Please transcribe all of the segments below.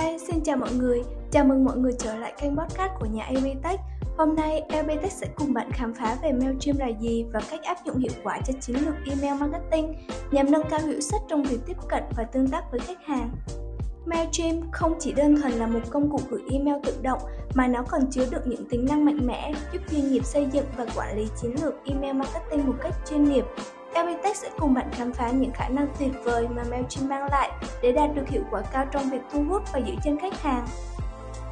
Hi, xin chào mọi người. Chào mừng mọi người trở lại kênh podcast của nhà LBTech. Hôm nay LBTech sẽ cùng bạn khám phá về MailChimp là gì và cách áp dụng hiệu quả cho chiến lược email marketing nhằm nâng cao hiệu suất trong việc tiếp cận và tương tác với khách hàng. MailChimp không chỉ đơn thuần là một công cụ gửi email tự động mà nó còn chứa đựng những tính năng mạnh mẽ giúp doanh nghiệp xây dựng và quản lý chiến lược email marketing một cách chuyên nghiệp LBTech sẽ cùng bạn khám phá những khả năng tuyệt vời mà MailChimp mang lại để đạt được hiệu quả cao trong việc thu hút và giữ chân khách hàng.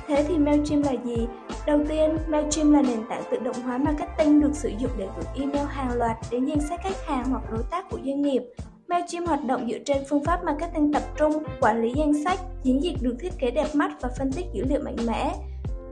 Thế thì MailChimp là gì? Đầu tiên, MailChimp là nền tảng tự động hóa marketing được sử dụng để gửi email hàng loạt đến danh sách khách hàng hoặc đối tác của doanh nghiệp. MailChimp hoạt động dựa trên phương pháp marketing tập trung, quản lý danh sách, chiến dịch được thiết kế đẹp mắt và phân tích dữ liệu mạnh mẽ.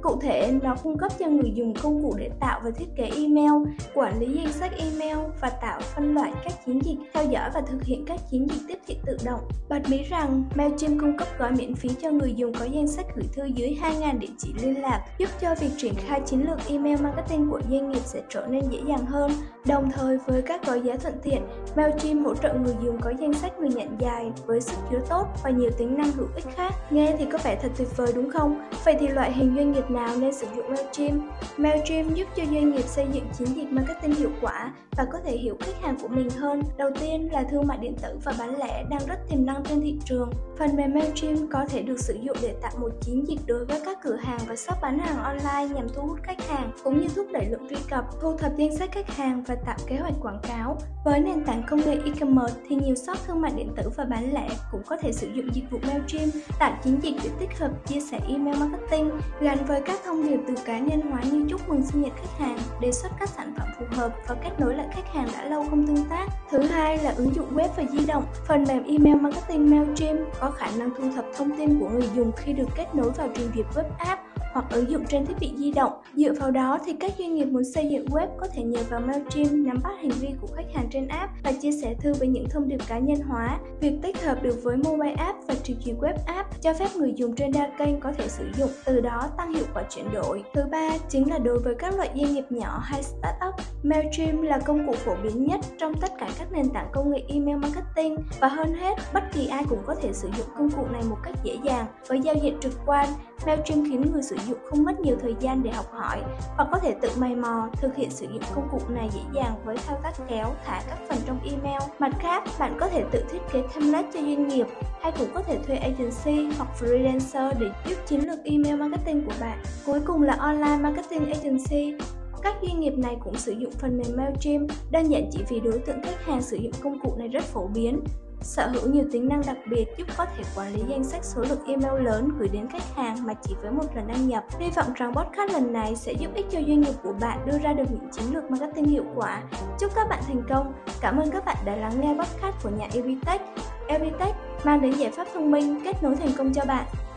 Cụ thể, nó cung cấp cho người dùng công cụ để tạo và thiết kế email, quản lý danh sách email và tạo phân loại các chiến dịch, theo dõi và thực hiện các chiến dịch tiếp thị tự động. Bật mí rằng, MailChimp cung cấp gói miễn phí cho người dùng có danh sách gửi thư dưới 2.000 địa chỉ liên lạc, giúp cho việc triển khai chiến lược email marketing của doanh nghiệp sẽ trở nên dễ dàng hơn. Đồng thời với các gói giá thuận tiện, MailChimp hỗ trợ người dùng có danh sách người nhận dài với sức chứa tốt và nhiều tính năng hữu ích khác. Nghe thì có vẻ thật tuyệt vời đúng không? Vậy thì loại hình doanh nghiệp nào nên sử dụng MailChimp. MailChimp giúp cho doanh nghiệp xây dựng chiến dịch marketing hiệu quả và có thể hiểu khách hàng của mình hơn. Đầu tiên là thương mại điện tử và bán lẻ đang rất tiềm năng trên thị trường. Phần mềm MailChimp có thể được sử dụng để tạo một chiến dịch đối với các cửa hàng và shop bán hàng online nhằm thu hút khách hàng, cũng như thúc đẩy lượng truy cập, thu thập danh sách khách hàng và tạo kế hoạch quảng cáo. Với nền tảng công nghệ e-commerce thì nhiều shop thương mại điện tử và bán lẻ cũng có thể sử dụng dịch vụ MailChimp tạo chiến dịch để tích hợp chia sẻ email marketing gắn với các thông điệp từ cá nhân hóa như chúc mừng sinh nhật khách hàng, đề xuất các sản phẩm phù hợp và kết nối lại khách hàng đã lâu không tương tác. Thứ hai là ứng dụng web và di động. Phần mềm email marketing MailChimp có khả năng thu thập thông tin của người dùng khi được kết nối vào trình duyệt web app hoặc ứng dụng trên thiết bị di động. Dựa vào đó thì các doanh nghiệp muốn xây dựng web có thể nhờ vào MailChimp nắm bắt hành vi của khách hàng trên app và chia sẻ thư với những thông điệp cá nhân hóa. Việc tích hợp được với mobile app và trình duyệt web app cho phép người dùng trên đa kênh có thể sử dụng, từ đó tăng hiệu quả chuyển đổi. Thứ ba chính là đối với các loại doanh nghiệp nhỏ hay startup, MailChimp là công cụ phổ biến nhất trong tất cả các nền tảng công nghệ email marketing và hơn hết, bất kỳ ai cũng có thể sử dụng công cụ này một cách dễ dàng với giao diện trực quan. MailChimp khiến người sử dụng không mất nhiều thời gian để học hỏi hoặc có thể tự mày mò thực hiện sử dụng công cụ này dễ dàng với thao tác kéo thả các phần trong email. Mặt khác, bạn có thể tự thiết kế template cho doanh nghiệp hay cũng có thể thuê agency hoặc freelancer để giúp chiến lược email marketing của bạn. Cuối cùng là online marketing agency các doanh nghiệp này cũng sử dụng phần mềm MailChimp, đơn giản chỉ vì đối tượng khách hàng sử dụng công cụ này rất phổ biến sở hữu nhiều tính năng đặc biệt giúp có thể quản lý danh sách số lượng email lớn gửi đến khách hàng mà chỉ với một lần đăng nhập. Hy vọng rằng podcast lần này sẽ giúp ích cho doanh nghiệp của bạn đưa ra được những chiến lược marketing hiệu quả. Chúc các bạn thành công. Cảm ơn các bạn đã lắng nghe podcast của nhà Evitech. Evitech mang đến giải pháp thông minh, kết nối thành công cho bạn.